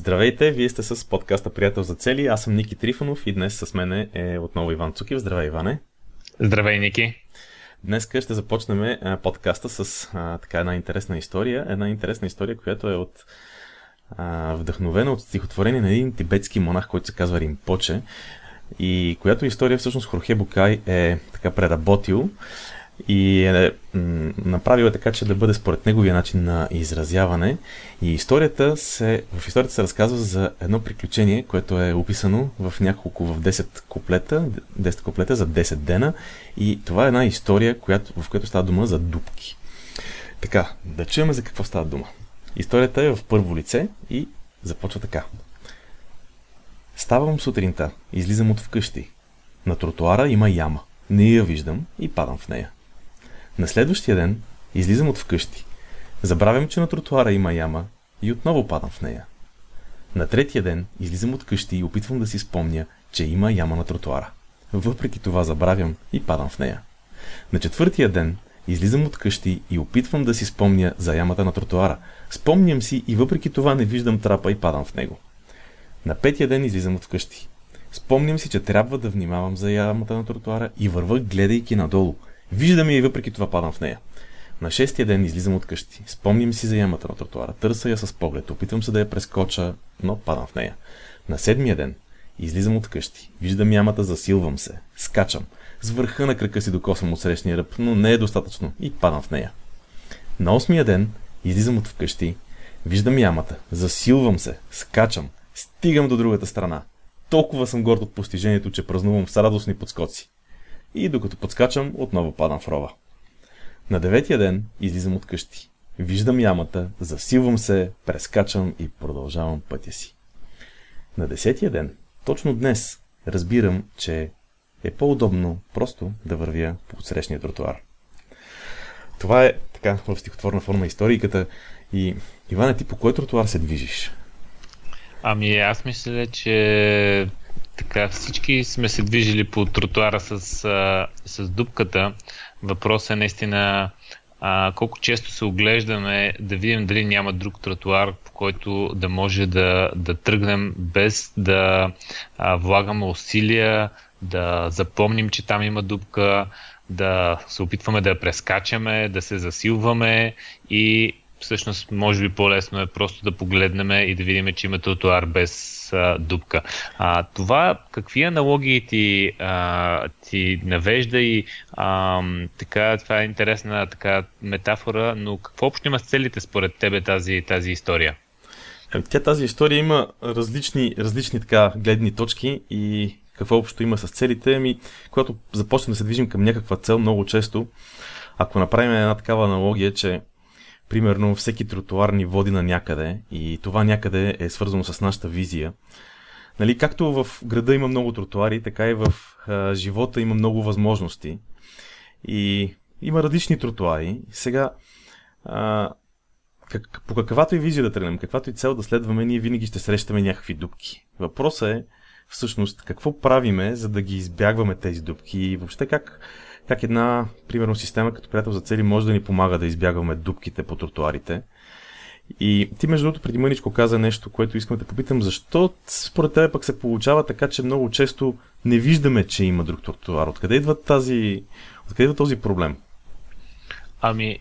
Здравейте, вие сте с подкаста Приятел за цели. Аз съм Ники Трифонов и днес с мен е отново Иван Цукив. Здравей, Иване. Здравей, Ники. Днес ще започнем подкаста с а, така една интересна история. Една интересна история, която е от а, вдъхновена от стихотворение на един тибетски монах, който се казва Римпоче. И която история всъщност Хорхе Букай е така преработил и е м- направил е така, че да бъде според неговия начин на изразяване. И историята се, в историята се разказва за едно приключение, което е описано в няколко, в 10 куплета, 10 куплета за 10 дена. И това е една история, която, в която става дума за дубки. Така, да чуем за какво става дума. Историята е в първо лице и започва така. Ставам сутринта, излизам от вкъщи. На тротуара има яма. Не я виждам и падам в нея. На следващия ден излизам от вкъщи. Забравям, че на тротуара има яма и отново падам в нея. На третия ден излизам от къщи и опитвам да си спомня, че има яма на тротуара. Въпреки това забравям и падам в нея. На четвъртия ден излизам от къщи и опитвам да си спомня за ямата на тротуара. Спомням си и въпреки това не виждам трапа и падам в него. На петия ден излизам от къщи. Спомням си, че трябва да внимавам за ямата на тротуара и вървах гледайки надолу – Виждам я и въпреки това падам в нея. На шестия ден излизам от къщи. Спомням си за ямата на тротуара. Търся я с поглед. Опитвам се да я прескоча, но падам в нея. На седмия ден излизам от къщи. Виждам ямата, засилвам се. Скачам. С върха на крака си докосвам от срещния ръб, но не е достатъчно и падам в нея. На осмия ден излизам от вкъщи. Виждам ямата. Засилвам се. Скачам. Стигам до другата страна. Толкова съм горд от постижението, че празнувам с радостни подскоци и докато подскачам, отново падам в рова. На деветия ден излизам от къщи. Виждам ямата, засилвам се, прескачам и продължавам пътя си. На десетия ден, точно днес, разбирам, че е по-удобно просто да вървя по срещния тротуар. Това е така в стихотворна форма историката. И Иване, ти по кой тротуар се движиш? Ами аз мисля, че така, всички сме се движили по тротуара с, с дупката. Въпросът е наистина а, колко често се оглеждаме да видим дали няма друг тротуар, по който да може да, да тръгнем без да а, влагаме усилия, да запомним, че там има дупка, да се опитваме да я прескачаме, да се засилваме и всъщност може би по-лесно е просто да погледнем и да видим, че има тротуар без а, дупка. А, това какви аналогии ти, а, ти навежда и а, така, това е интересна така метафора, но какво общо има с целите според тебе тази, тази история? Ами, тя тази история има различни, различни така гледни точки и какво общо има с целите. Ами, когато започнем да се движим към някаква цел, много често, ако направим една такава аналогия, че примерно всеки тротуар ни води на някъде и това някъде е свързано с нашата визия. Нали, както в града има много тротуари, така и в а, живота има много възможности. И има различни тротуари. Сега, а, как, по каквато и визия да тръгнем, каквато и цел да следваме, ние винаги ще срещаме някакви дупки. Въпросът е, всъщност, какво правиме, за да ги избягваме тези дупки и въобще как, как една, примерно, система като приятел за цели може да ни помага да избягваме дупките по тротуарите. И ти, между другото, преди мъничко каза нещо, което искам да попитам, защо според тебе пък се получава така, че много често не виждаме, че има друг тротуар? Откъде идва, тази, откъде идва този проблем? Ами,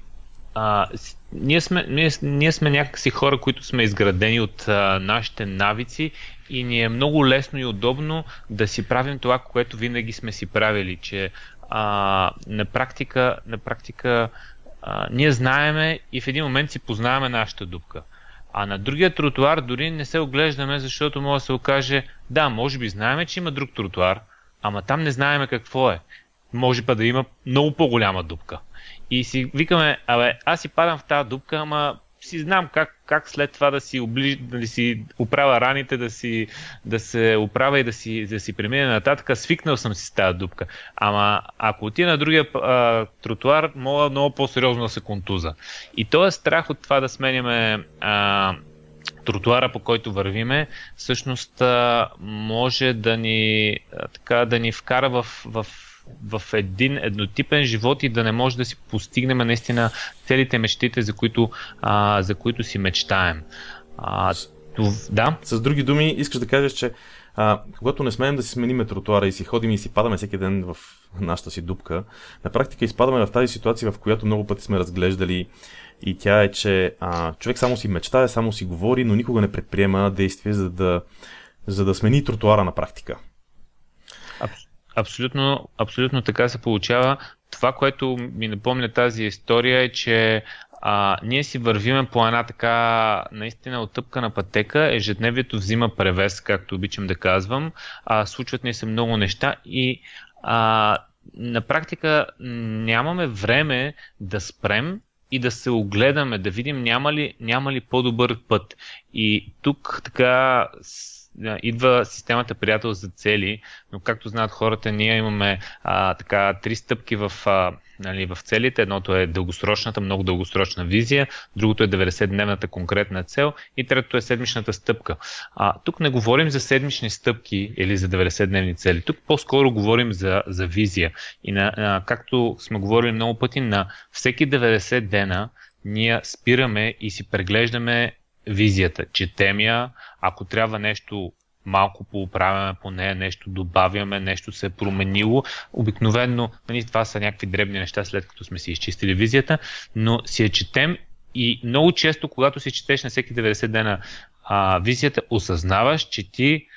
а, ние, сме, ние, ние сме някакси хора, които сме изградени от а, нашите навици и ни е много лесно и удобно да си правим това, което винаги сме си правили, че а, на практика, на практика а, ние знаеме и в един момент си познаваме нашата дупка. А на другия тротуар дори не се оглеждаме, защото може да се окаже, да, може би знаеме, че има друг тротуар, ама там не знаеме какво е. Може па да има много по-голяма дупка. И си викаме, абе, аз си падам в тази дупка, ама си знам как, как след това да си, оближ, да си оправя раните, да, си, да се оправя и да си, да си премине нататък. Свикнал съм си с тази дупка. Ама ако отида на другия а, тротуар, мога много по-сериозно да се контуза. И то е страх от това да сменяме а, тротуара, по който вървиме, всъщност а, може да ни, а, така, да ни вкара в, в в един еднотипен живот и да не може да си постигнем наистина целите мечтите, за които, а, за които си мечтаем. А, Да. С други думи, искаш да кажеш, че а, когато не смеем да си смениме тротуара и си ходим и си падаме всеки ден в нашата си дупка, на практика изпадаме в тази ситуация, в която много пъти сме разглеждали и тя е, че а, човек само си мечтае, само си говори, но никога не предприема действие, за да, за да смени тротуара на практика. Абсолютно, абсолютно така се получава. Това, което ми напомня тази история е, че а, ние си вървиме по една така наистина оттъпкана пътека, ежедневието взима превес, както обичам да казвам, а, случват ни се много неща и а, на практика нямаме време да спрем и да се огледаме, да видим няма ли, няма ли по-добър път. И тук така идва системата приятел за цели, но както знаят хората, ние имаме а, така три стъпки в, а, нали, в целите. Едното е дългосрочната, много дългосрочна визия, другото е 90-дневната конкретна цел и третото е седмичната стъпка. А, тук не говорим за седмични стъпки или за 90-дневни цели. Тук по-скоро говорим за, за визия. И на, а, както сме говорили много пъти, на всеки 90 дена ние спираме и си преглеждаме визията. Четем я, ако трябва нещо малко поуправяме по нея, нещо добавяме, нещо се е променило. Обикновено, нали, това са някакви дребни неща, след като сме си изчистили визията, но си я четем и много често, когато си четеш на всеки 90 дена а, визията, осъзнаваш, че ти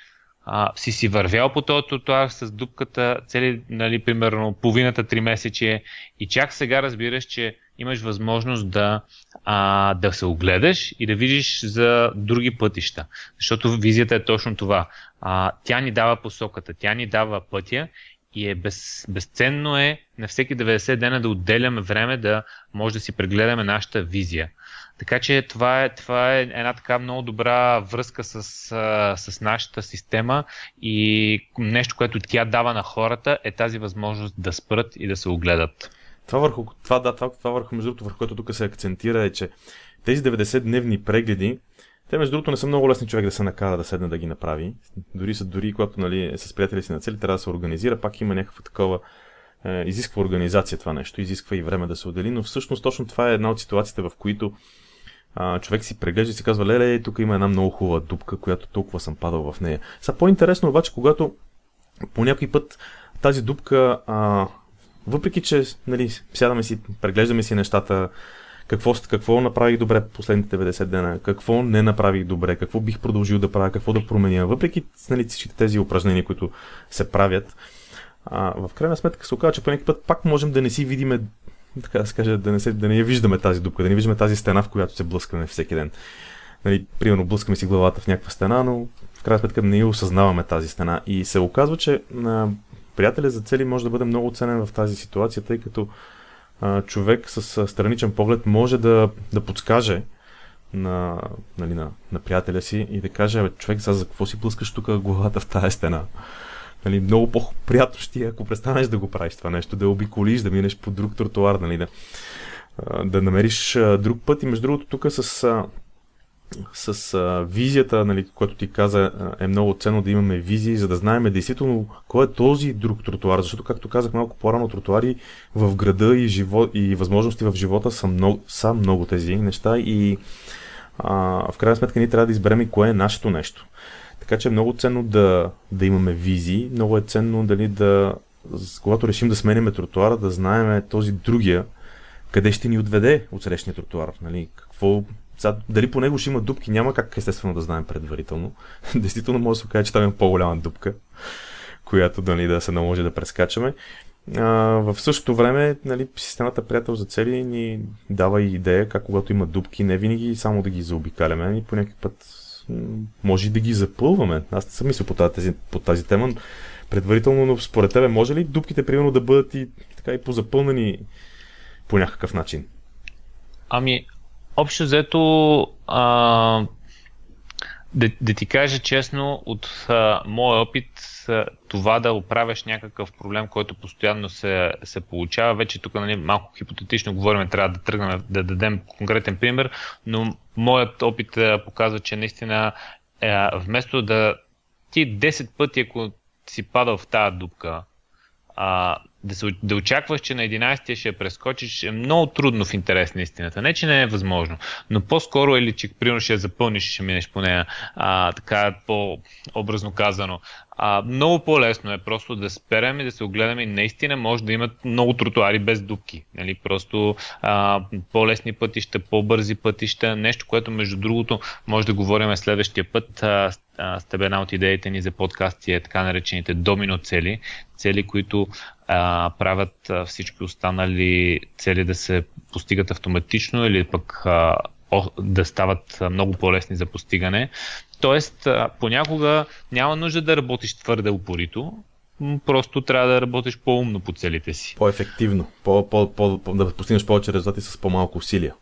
а, си си вървял по този тротуар с дупката цели, нали, примерно половината три месече и чак сега разбираш, че имаш възможност да, а, да се огледаш и да видиш за други пътища. Защото визията е точно това. А, тя ни дава посоката, тя ни дава пътя и е без, безценно е на всеки 90 дена да отделяме време да може да си прегледаме нашата визия. Така че това е, това е една така много добра връзка с, с нашата система и нещо, което тя дава на хората е тази възможност да спрат и да се огледат. Това върху, това, да, това, това върху, между другото, върху което тук се акцентира е, че тези 90-дневни прегледи, те между другото не са много лесни човек да се накара да седне да ги направи. Дори, са, дори когато нали, е с приятели си на цели, трябва да се организира, пак има някаква такова е, изисква организация това нещо, изисква и време да се отдели, но всъщност точно това е една от ситуациите, в които а, човек си преглежда и си казва, леле, тук има една много хубава дупка, която толкова съм падал в нея. Са по-интересно обаче, когато по някой път тази дупка а, въпреки, че нали, сядаме си, преглеждаме си нещата, какво, какво направих добре последните 90 дена, какво не направих добре, какво бих продължил да правя, какво да променя, въпреки нали, всичките тези упражнения, които се правят, а, в крайна сметка се оказва, че по някакъв път пак можем да не си видиме, така да се каже, да не, се, да не я виждаме тази дупка, да не виждаме тази стена, в която се блъскаме всеки ден. Нали, примерно блъскаме си главата в някаква стена, но в крайна сметка не осъзнаваме тази стена. И се оказва, че а, приятеля за цели може да бъде много ценен в тази ситуация, тъй като а, човек с страничен поглед може да, да подскаже на, нали, на, на приятеля си и да каже, човек, сега за какво си блъскаш тук главата в тази стена? Нали, много по-приятно ще е, ако престанеш да го правиш това нещо, да обиколиш, да минеш по друг тротуар, нали, да, да намериш друг път. И между другото, тук с с а, визията, нали, което ти каза, е много ценно да имаме визии, за да знаем действително кой е този друг тротуар, защото, както казах малко по-рано, тротуари в града и, живо, и възможности в живота са много, са много тези неща и а, в крайна сметка ние трябва да изберем и кое е нашето нещо. Така че е много ценно да, да имаме визии, много е ценно дали да, когато решим да сменяме тротуара, да знаем този другия, къде ще ни отведе от срещния тротуар, нали, какво дали по него ще има дупки, няма как естествено да знаем предварително. Действително може да се окаже, че там има по-голяма дупка, която нали, да се наложи да прескачаме. А, в същото време, нали, системата приятел за цели ни дава и идея как когато има дупки, не винаги само да ги заобикаляме, и по някакъв път може и да ги запълваме. Аз не съм мислил по тази, по тази тема, предварително, но според тебе може ли дупките примерно да бъдат и, така, и позапълнени по някакъв начин? Ами, общо взето, а, да, да ти кажа честно, от а, моя опит, а, това да оправяш някакъв проблем, който постоянно се, се получава, вече тук нали, малко хипотетично говорим, трябва да тръгнем да дадем конкретен пример, но моят опит а, показва, че наистина а, вместо да ти 10 пъти, ако си падал в тази дупка, а, да, се, да очакваш, че на 11 ще я прескочиш е много трудно в интерес на истината. Не, че не е възможно, но по-скоро е ли, че примерно ще я запълниш ще минеш по нея, а, така по-образно казано. А, много по-лесно е просто да сперем и да се огледаме и наистина може да имат много тротуари без дупки. Нали? Просто а, по-лесни пътища, по-бързи пътища, нещо, което между другото може да говорим следващия път. А, а, с теб една от идеите ни за подкасти е така наречените домино цели. Цели, които а, правят а, всички останали цели да се постигат автоматично или пък а, да стават много по-лесни за постигане. Тоест, понякога няма нужда да работиш твърде упорито, просто трябва да работиш по-умно по целите си. По-ефективно, по, по, по, по, да постигнеш повече резултати с по-малко усилия.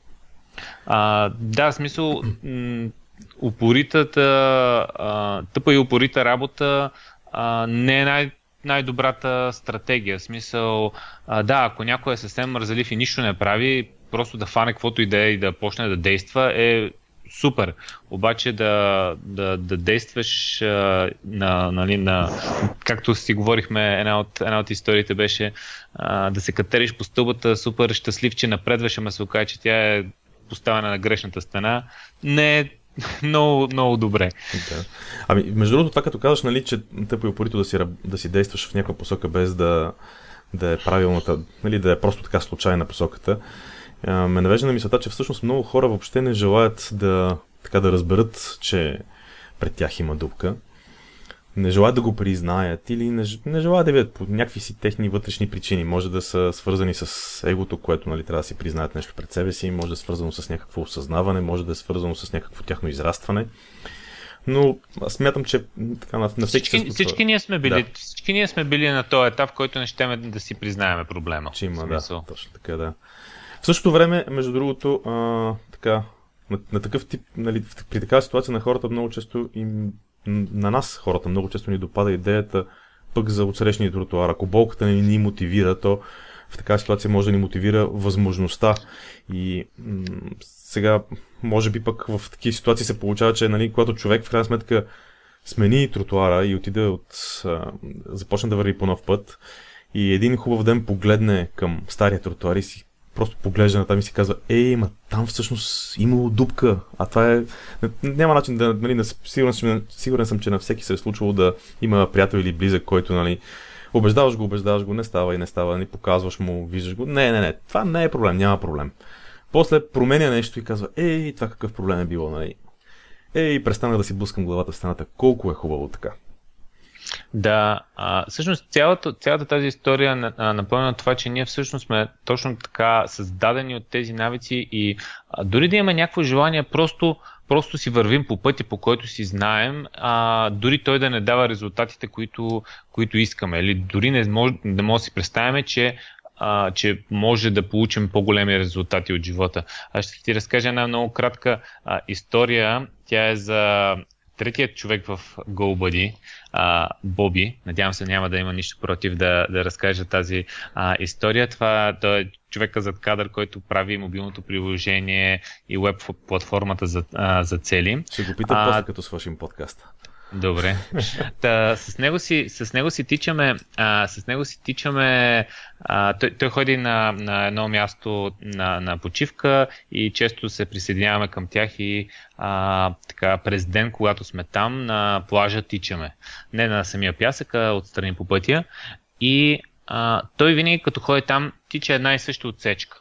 А, да, в смисъл, м- упоритата, а, тъпа и упорита работа а, не е най- най-добрата стратегия. В смисъл, а, да, ако някой е съвсем мързалив и нищо не прави, просто да фане каквото и да е и да почне да действа е супер. Обаче да, да, да действаш а, на, нали, на, както си говорихме, една от, една от историите беше а, да се катериш по стълбата, супер щастлив, че напредваш, ама се окаже, че тя е поставена на грешната стена. Не е много, много добре. Да. Ами, между другото, това като казваш, нали, че тъпо и упорито да си, да си действаш в някаква посока без да, да е правилната, нали, да е просто така случайна посоката, ме навежда на мисълта, че всъщност много хора въобще не желаят да, така да разберат, че пред тях има дупка. Не желаят да го признаят или не, не желаят да видят по някакви си техни вътрешни причини. Може да са свързани с егото, което нали, трябва да си признаят нещо пред себе си, може да е свързано с някакво осъзнаване, може да е свързано с някакво тяхно израстване. Но аз смятам, че така, на, на всеки всички, всички, ние сме били, да. всички ние сме били на този етап, в който не ще да си признаеме проблема. Че има, да, точно така, да. В същото време, между другото, а, така, на, на такъв тип, нали, при такава ситуация на хората много често им, на нас хората много често ни допада идеята пък за отсрещния тротуар. Ако болката не ни мотивира, то в такава ситуация може да ни мотивира възможността. И м- сега, може би пък в такива ситуации се получава, че нали, когато човек в крайна сметка смени тротуара и отиде от, а, започне да върви по нов път и един хубав ден погледне към стария тротуар и си просто поглежда на там и си казва, ей, ма там всъщност имало дупка, а това е... Няма начин да... Нали, сигурен, съм, сигурен съм, че на всеки се е случвало да има приятел или близък, който, нали, убеждаваш го, убеждаваш го, не става и не става, нали, показваш му, виждаш го. Не, не, не, това не е проблем, няма проблем. После променя нещо и казва, ей, това какъв проблем е било, нали. Ей, престана да си блъскам главата в стената, колко е хубаво така. Да, а, всъщност цялата, цялата тази история напомня това, че ние всъщност сме точно така създадени от тези навици и а, дори да има някакво желание, просто, просто си вървим по пътя, по който си знаем, а, дори той да не дава резултатите, които, които искаме. Или дори не може, да може да си представяме, че че може да получим по-големи резултати от живота. Аз ще ти разкажа една много кратка а, история. Тя е за третият човек в GoBuddy, а, Боби. Надявам се няма да има нищо против да, да разкажа тази а, история. Това той е човека зад кадър, който прави мобилното приложение и веб платформата за, а, за цели. Ще го питам а, после като свършим подкаста. Добре. Та, с, него си, с него си тичаме, а, с него си тичаме а, той, той ходи на, на едно място на, на почивка и често се присъединяваме към тях и а, така, през ден, когато сме там, на плажа тичаме. Не на самия пясък, а отстрани по пътя. И а, той винаги като ходи там, тича една и съща отсечка.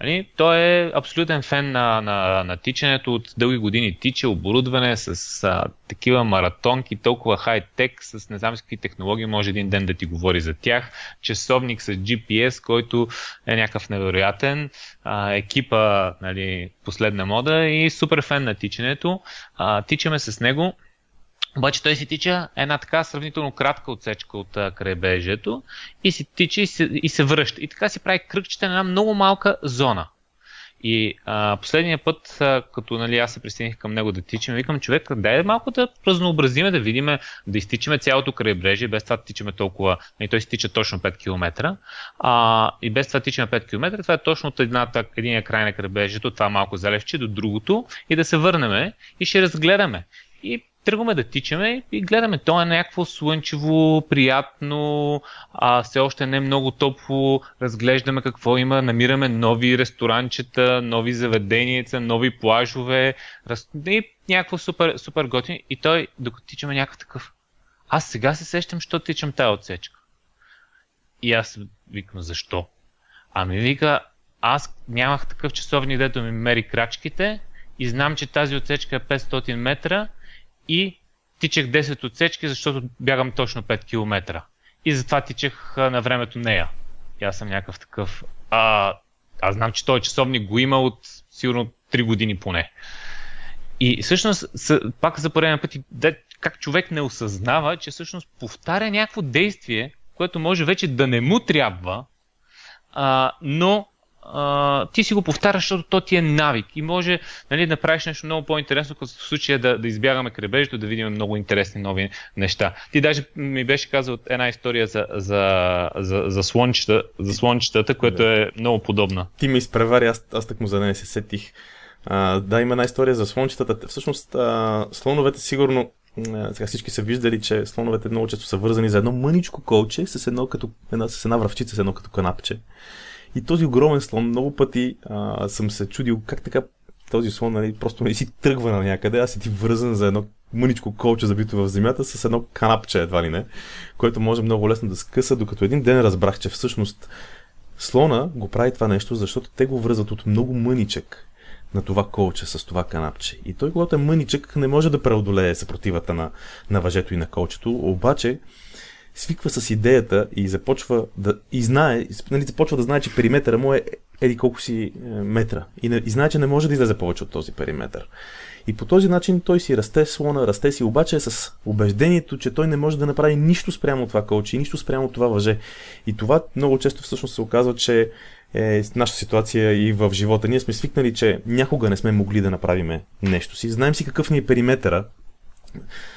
Нали? Той е абсолютен фен на, на, на тичането, от дълги години тича, оборудване с а, такива маратонки, толкова хай-тек, с не знам с какви технологии, може един ден да ти говори за тях, часовник с GPS, който е някакъв невероятен, а, екипа, нали, последна мода и супер фен на тичането. А, тичаме с него, обаче той си тича една така сравнително кратка отсечка от крайбрежието и си тича и се, и се връща. И така си прави кръгчета на една много малка зона. И а, последния път, а, като нали, аз се присъединих към него да тичаме, викам човек, дай малко да разнообразиме, да видим, да изтичаме цялото крайбрежие, без това тичаме толкова, и нали, той си тича точно 5 км, а, и без това тичаме 5 км, това е точно от едната, единия край на крайбрежието, това малко залевче до другото, и да се върнем и ще разгледаме. Тръгваме да тичаме и гледаме, то е някакво слънчево, приятно, а все още не е много топло, разглеждаме какво има, намираме нови ресторанчета, нови заведения, нови плажове, раз... и някакво супер, супер готин. И той, докато тичаме някакъв такъв, аз сега се сещам, що тичам тази отсечка. И аз викам, защо? Ами вика, аз нямах такъв часовник, дето ми мери крачките и знам, че тази отсечка е 500 метра и тичах 10 отсечки, защото бягам точно 5 км. И затова тичах на времето нея. И аз съм някакъв такъв. А, аз знам, че този часовник го има от сигурно 3 години поне. И всъщност, пак за пореден път, как човек не осъзнава, че всъщност повтаря някакво действие, което може вече да не му трябва, а, но ти си го повтаряш, защото то ти е навик и може нали, да правиш нещо много по-интересно, като в случая да, да избягаме кребежето, да видим много интересни нови неща. Ти даже ми беше казал една история за, за, за, за, слончета, за слончетата, което е много подобна. Ти ме изпревари, аз, аз так му за нея се сетих. А, да, има една история за слончетата. Всъщност, а, слоновете сигурно сега всички са виждали, че слоновете много често са вързани за едно мъничко колче с, едно като, една, с една връвчица, с едно като канапче. И този огромен слон, много пъти а, съм се чудил как така този слон нали, просто не си тръгва на някъде, аз си ти вързан за едно мъничко колче забито в земята с едно канапче едва ли не, което може много лесно да скъса, докато един ден разбрах, че всъщност слона го прави това нещо, защото те го връзват от много мъничък на това колче с това канапче. И той, когато е мъничък, не може да преодолее съпротивата на, на въжето и на колчето, обаче свиква с идеята и започва да и знае, нали, започва да знае, че периметъра му е еди колко си е, метра. И, не, и знае, че не може да излезе повече от този периметър. И по този начин той си расте слона, расте си, обаче е с убеждението, че той не може да направи нищо спрямо това колче и нищо спрямо това въже. И това много често всъщност се оказва, че е нашата ситуация и в живота. Ние сме свикнали, че някога не сме могли да направим нещо си. Знаем си какъв ни е периметъра,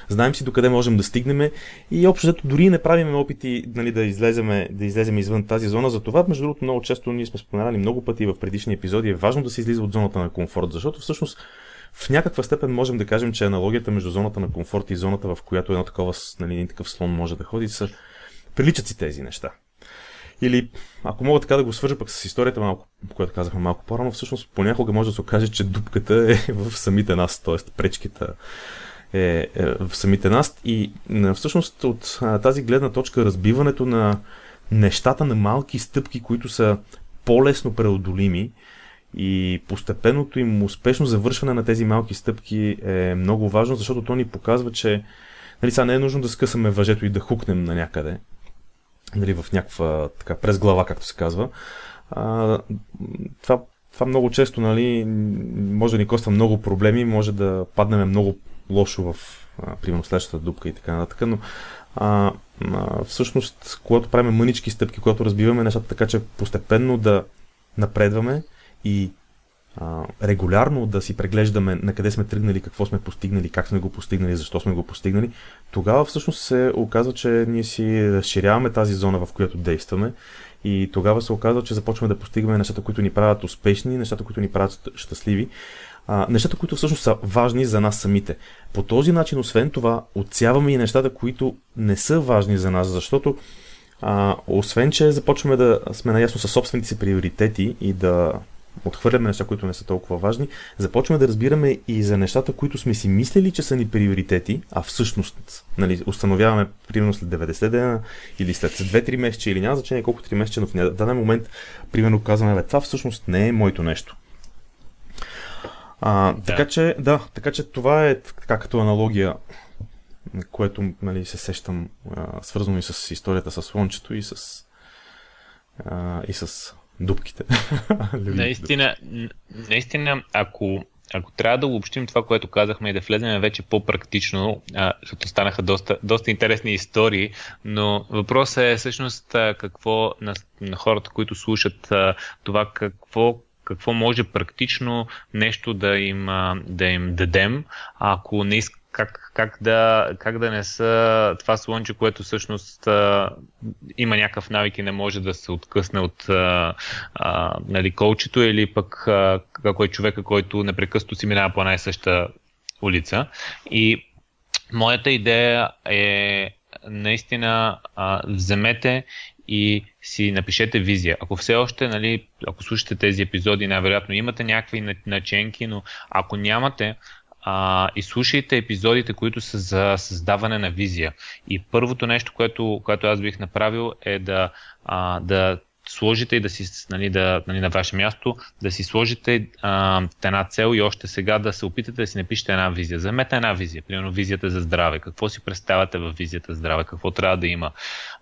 знаем си докъде можем да стигнем и общо взето дори не правим опити нали, да, излеземе, да излезем извън тази зона. За това, между другото, много често ние сме споменали много пъти в предишни епизоди, е важно да се излиза от зоната на комфорт, защото всъщност в някаква степен можем да кажем, че аналогията между зоната на комфорт и зоната, в която едно такова, нали, един такъв слон може да ходи, са приличат си тези неща. Или, ако мога така да го свържа пък с историята, малко, която казахме малко по-рано, всъщност понякога може да се окаже, че дупката е в самите нас, т.е. пречките е, е в самите нас. И всъщност от тази гледна точка разбиването на нещата на малки стъпки, които са по-лесно преодолими и постепенното им успешно завършване на тези малки стъпки е много важно, защото то ни показва, че нали, сега не е нужно да скъсаме въжето и да хукнем на някъде, нали, в някаква така през глава, както се казва. А, това, това много често нали, може да ни коства много проблеми, може да паднем много лошо в а, примерно следващата дупка и така нататък, но а, а, всъщност, когато правим мънички стъпки, когато разбиваме нещата така, че постепенно да напредваме и а, регулярно да си преглеждаме на къде сме тръгнали, какво сме постигнали, как сме го постигнали, защо сме го постигнали, тогава всъщност се оказва, че ние си разширяваме тази зона, в която действаме. И тогава се оказва, че започваме да постигаме нещата, които ни правят успешни, нещата, които ни правят щастливи, а, нещата, които всъщност са важни за нас самите. По този начин, освен това, отсяваме и нещата, които не са важни за нас, защото а, освен, че започваме да сме наясно с собствените си приоритети и да отхвърляме неща, които не са толкова важни, започваме да разбираме и за нещата, които сме си мислили, че са ни приоритети, а всъщност нали, установяваме примерно след 90 дена или след 2-3 месеца или няма значение колко 3 месеца, но в даден момент примерно казваме, това всъщност не е моето нещо. А, да. Така че, да, така че това е така като аналогия, което нали, се сещам, а, свързано и с историята с слънчето и с, а, и с дубките. наистина, наистина, ако, ако трябва да обобщим това, което казахме и да влезем вече по-практично, а, защото станаха доста, доста интересни истории, но въпросът е всъщност какво на, на хората, които слушат а, това, какво какво може практично нещо да им, да им дадем, ако не искат как, как, да, как да не са това слънче, което всъщност а, има някакъв навик и не може да се откъсне от а, а, нали, колчето или пък а, какво е човека, който непрекъснато си минава по една и съща улица. И моята идея е наистина а, вземете и си напишете визия. Ако все още, нали, ако слушате тези епизоди, най-вероятно имате някакви наченки, но ако нямате, а, и слушайте епизодите, които са за създаване на визия. И първото нещо, което, което аз бих направил е да, а, да сложите и да си нали, да, нали, на ваше място, да си сложите а, една цел и още сега да се опитате да си напишете една визия. Замете една визия, примерно визията за здраве. Какво си представяте в визията за здраве? Какво трябва да има?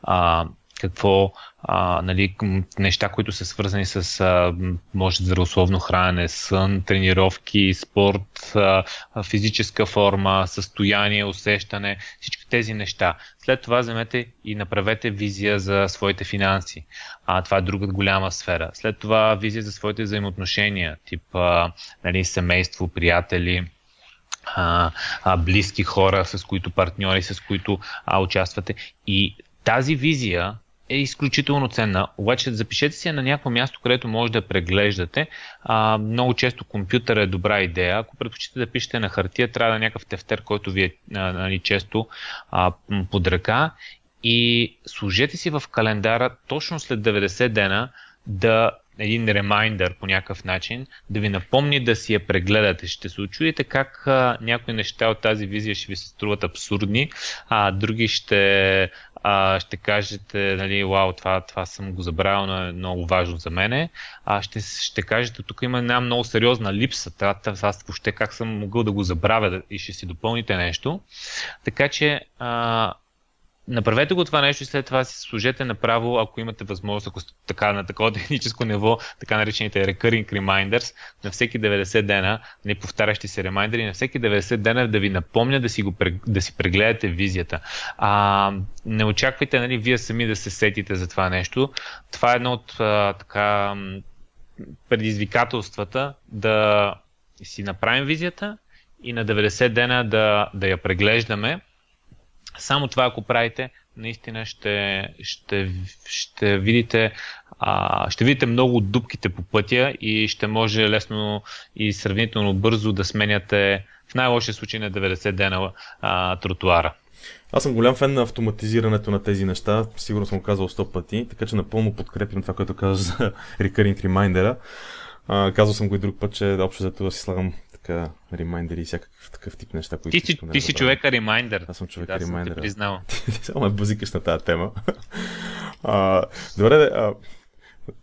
А, какво а, нали, неща, които са свързани с а, може здравословно хранене, сън, тренировки, спорт, а, физическа форма, състояние, усещане, всички тези неща. След това вземете и направете визия за своите финанси. А, това е друга голяма сфера. След това визия за своите взаимоотношения, тип а, нали, семейство, приятели, а, а, близки хора, с които партньори, с които а, участвате. И тази визия е изключително ценна. Обаче запишете си я на някакво място, където може да преглеждате. А, много често компютър е добра идея. Ако предпочитате да пишете на хартия, трябва да е някакъв тефтер, който ви е нали, често а, под ръка. И служете си в календара точно след 90 дена да един ремайндър по някакъв начин, да ви напомни да си я прегледате. Ще се очудите как а, някои неща от тази визия ще ви се струват абсурдни, а други ще а, ще кажете, нали, вау, това, това съм го забравил, но е много важно за мене. А, ще, ще кажете, тук има една много сериозна липса. Трябва, аз въобще как съм могъл да го забравя и ще си допълните нещо. Така че а, направете го това нещо и след това си служете направо, ако имате възможност, ако сте така на такова техническо ниво, така наречените recurring reminders, на всеки 90 дена, не повтарящи се ремайдери, на всеки 90 дена да ви напомня да си, го, да си прегледате визията. А, не очаквайте нали, вие сами да се сетите за това нещо. Това е едно от а, така предизвикателствата да си направим визията и на 90 дена да, да я преглеждаме само това, ако правите, наистина ще, ще, ще видите а, ще видите много от дупките по пътя и ще може лесно и сравнително бързо да сменяте в най-лошия случай на 90 дена а, тротуара. Аз съм голям фен на автоматизирането на тези неща, сигурно съм го казал 100 пъти, така че напълно подкрепям това, което казваш за Recurring Reminder. казал съм го и друг път, че общо зато да си слагам така ремайндери и всякакъв такъв тип неща, които Ти, си, ти да си човека ремайндер. Аз съм човека да, ремайндер. Съм признал. Ти само ме базикаш на тази тема. а, добре, а,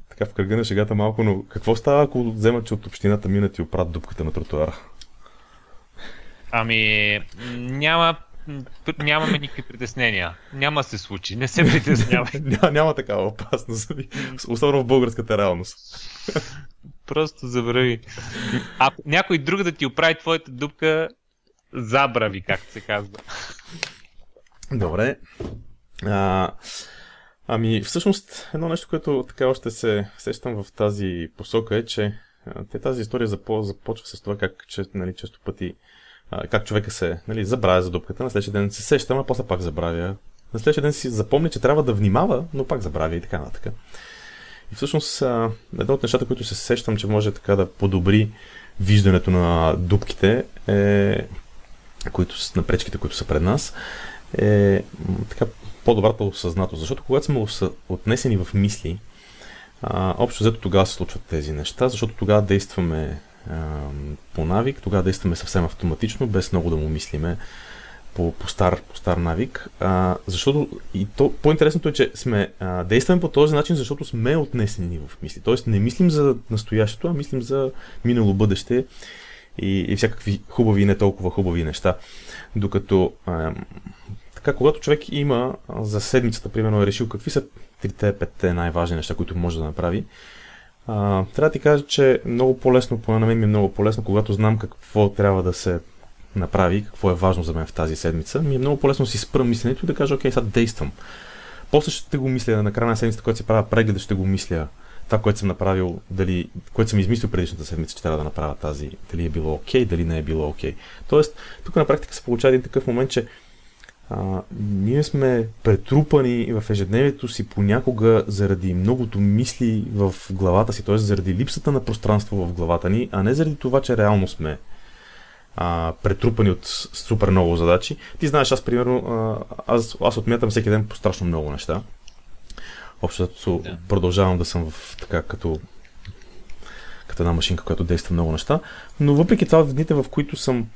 така в кръга на шегата малко, но какво става, ако вземат, че от общината минат и оправят дупката на тротуара? Ами, няма нямаме никакви притеснения. Няма се случи. Не се притеснявай. няма, няма такава опасност. Особено в българската реалност. Просто забрави. Ако някой друг да ти оправи твоята дупка, забрави, както се казва. Добре. А, ами, всъщност, едно нещо, което така още се сещам в тази посока е, че те тази история започва с това как че, нали, често пъти как човека се нали, забравя за дупката, на следващия ден се сеща, а после пак забравя. На следващия ден си запомни, че трябва да внимава, но пак забравя и така нататък. И всъщност едно от нещата, които се сещам, че може така да подобри виждането на дупките, е, които, на пречките, които са пред нас, е така по-добрата осъзнатост. Защото когато сме отнесени в мисли, а, общо взето тогава се случват тези неща, защото тогава действаме а, по навик, тогава действаме съвсем автоматично, без много да му мислиме по, по, стар, по стар навик, а, защото и то, по-интересното е, че сме а, действаме по този начин, защото сме отнесени в мисли. Тоест не мислим за настоящето, а мислим за минало бъдеще и, и всякакви хубави и не толкова хубави неща. Докато а, така, когато човек има за седмицата, примерно, е решил какви са трите, петте най-важни неща, които може да направи, а, трябва да ти кажа, че много по-лесно, поне на мен ми е много по-лесно, когато знам какво трябва да се направи, какво е важно за мен в тази седмица, ми е много по-лесно си спра мисленето и да кажа, окей, сега действам. После ще го мисля на края на седмицата, когато се правя преглед, ще го мисля това, което съм направил, дали, което съм измислил предишната седмица, че трябва да направя тази, дали е било окей, дали не е било окей. Тоест, тук на практика се получава един такъв момент, че а, ние сме претрупани в ежедневието си понякога заради многото мисли в главата си, т.е. заради липсата на пространство в главата ни, а не заради това, че реално сме а, претрупани от супер много задачи. Ти знаеш, аз примерно, а, аз, аз отмятам всеки ден по страшно много неща. Общо да. продължавам да съм в така като като една машинка, която действа много неща. Но въпреки това, в дните, в които съм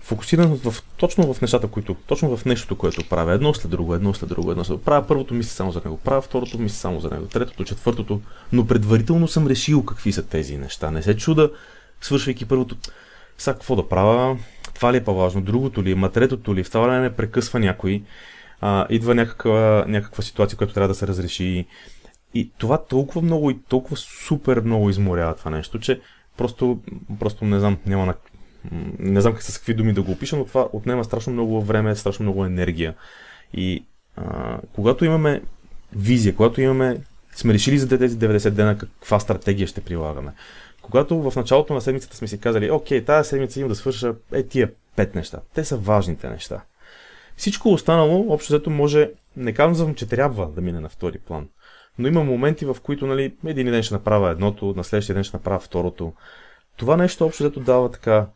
фокусиран в, точно в нещата, които, точно в нещото, което правя, едно след друго, едно след друго, едно след друго. Правя първото мисля само за него, правя второто мисля само за него, третото, четвъртото, но предварително съм решил какви са тези неща. Не се чуда, свършвайки първото, сега какво да правя, това ли е по-важно, другото ли, ма третото ли, в това време ме прекъсва някой, а, идва някаква, някаква ситуация, която трябва да се разреши. И това толкова много и толкова супер много изморява това нещо, че просто, просто не знам, няма на... Не знам как с какви думи да го опиша, но това отнема страшно много време, страшно много енергия. И а, когато имаме визия, когато имаме, сме решили за тези 90 дена каква стратегия ще прилагаме, когато в началото на седмицата сме си казали, окей, тази седмица имам да свърша е тия пет неща. Те са важните неща. Всичко останало, общо взето, може, не казвам, че трябва да мине на втори план. Но има моменти, в които нали, един ден ще направя едното, на следващия ден ще направя второто. Това нещо общо взето дава така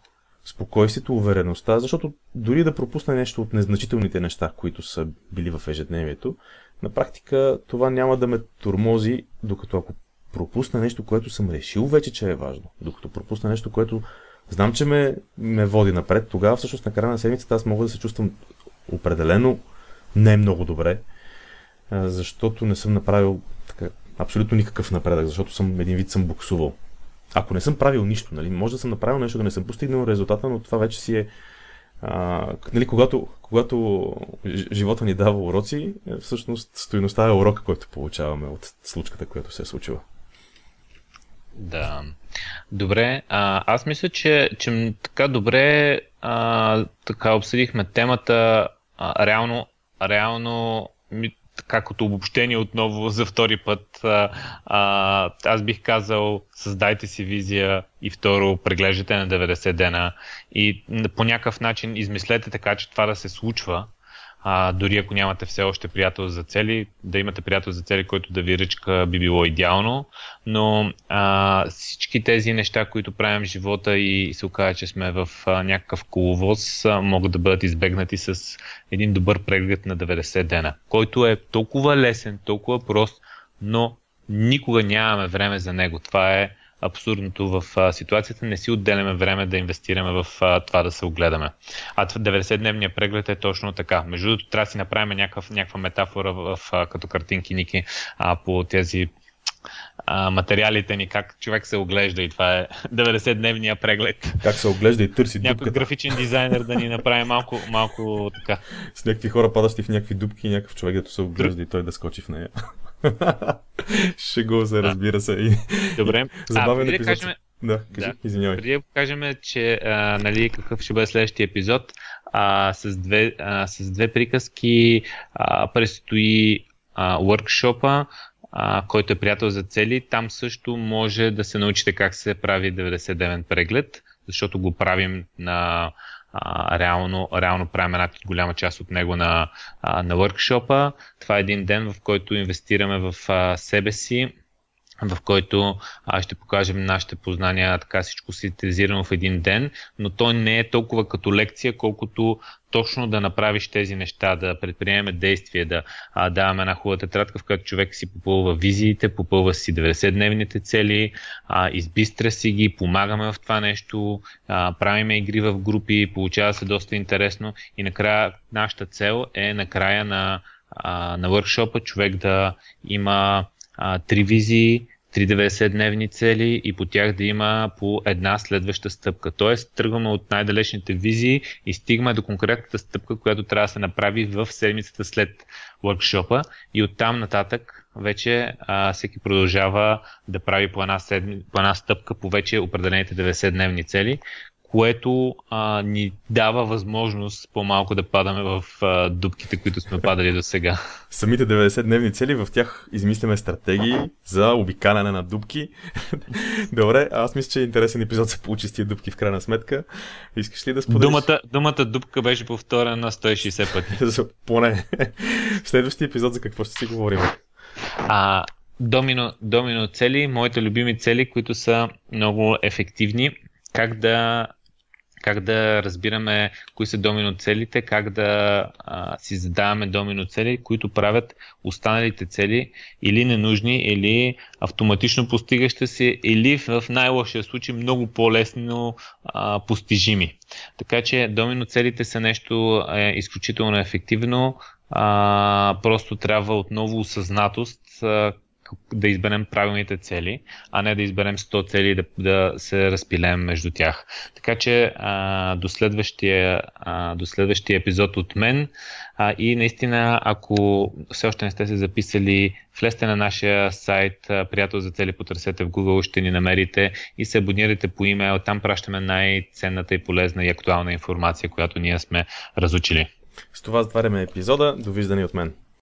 спокойствието, увереността, защото дори да пропусне нещо от незначителните неща, които са били в ежедневието, на практика това няма да ме турмози, докато ако пропусна нещо, което съм решил вече, че е важно, докато пропусна нещо, което знам, че ме, ме води напред, тогава всъщност на края на седмицата аз мога да се чувствам определено не много добре, защото не съм направил така, абсолютно никакъв напредък, защото съм един вид съм буксувал. Ако не съм правил нищо, нали, може да съм направил нещо, да не съм постигнал резултата, но това вече си е а, нали, когато, когато живота ни дава уроци, е, всъщност стоиността е урока, който получаваме от случката, която се е случила. Да. Добре, а, аз мисля, че, че така добре а, така обсъдихме темата. А, реално, реално така като обобщение отново за втори път, а, аз бих казал, създайте си визия и второ, преглеждате на 90 дена и по някакъв начин измислете така, че това да се случва, а, дори ако нямате все още приятел за цели, да имате приятел за цели, който да ви ръчка би било идеално, но а, всички тези неща, които правим в живота и се оказа, че сме в а, някакъв коловоз, а, могат да бъдат избегнати с един добър преглед на 90 дена, който е толкова лесен, толкова прост, но никога нямаме време за него. Това е абсурдното в а, ситуацията. Не си отделяме време да инвестираме в а, това да се огледаме. А 90-дневния преглед е точно така. Между другото, трябва да си направим някакъв, някаква метафора в, а, като картинки, Ники, а, по тези а, материалите ни, как човек се оглежда и това е 90-дневния преглед. Как се оглежда и търси Някой дупката. графичен дизайнер да ни направи малко, малко така. С някакви хора падащи в някакви дупки и някакъв човек, да се оглежда и той да скочи в нея. Шего се, разбира се. Добре. Забавен а, епизод. Да кажем, да, кажи, да. извинявай. Преди да кажем, че а, нали, какъв ще бъде следващия епизод, а, с, две, а, с две приказки а, предстои а, workshop а, който е приятел за цели. Там също може да се научите как се прави 99 преглед, защото го правим на а, реално, реално правим една голяма част от него на, а, на workshop Това е един ден, в който инвестираме в а, себе си, в който а, ще покажем нашите познания, така всичко синтезирано в един ден, но той не е толкова като лекция, колкото точно да направиш тези неща, да предприемем действия, да а, даваме една хубава тетрадка, в която човек си попълва визиите, попълва си 90-дневните цели, а, избистря си ги, помагаме в това нещо, а, правиме игри в групи, получава се доста интересно и накрая нашата цел е накрая на, а, на въркшопа човек да има а, три визии, 390-дневни цели и по тях да има по една следваща стъпка. Тоест, тръгваме от най-далечните визии и стигаме до конкретната стъпка, която трябва да се направи в седмицата след workshop и оттам нататък вече а, всеки продължава да прави по една, седми, по една стъпка по вече определените 90-дневни цели, което а, ни дава възможност по-малко да падаме в а, дупките, които сме падали до сега. Самите 90-дневни цели, в тях измисляме стратегии за обикаляне на дупки. Добре, аз мисля, че е интересен епизод се получи с тия дупки в крайна сметка. Искаш ли да споделиш? Думата, думата дупка беше повторена на 160 пъти. Поне. В следващия епизод за какво ще си говорим? А, домино, домино цели, моите любими цели, които са много ефективни как да как да разбираме кои са домино целите, как да а, си задаваме домино цели, които правят останалите цели или ненужни, или автоматично постигащи се, или в най-лошия случай много по-лесно а, постижими. Така че домино целите са нещо е, изключително ефективно, а, просто трябва отново осъзнатост да изберем правилните цели, а не да изберем 100 цели и да, да се разпилем между тях. Така че а, до, следващия, а, до следващия епизод от мен а, и наистина, ако все още не сте се записали, влезте на нашия сайт приятел за цели, потърсете в Google, ще ни намерите и се абонирайте по имейл. Там пращаме най-ценната и полезна и актуална информация, която ние сме разучили. С това затваряме епизода. Довиждане от мен.